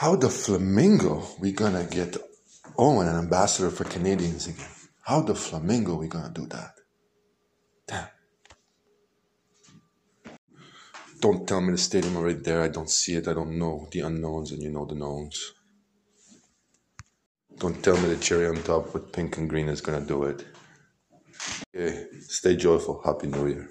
How the flamingo we gonna get Owen an ambassador for Canadians again? How the flamingo we gonna do that? Damn. Don't tell me the stadium already there. I don't see it. I don't know the unknowns, and you know the knowns. Don't tell me the cherry on top with pink and green is gonna do it. Okay, stay joyful. Happy New Year.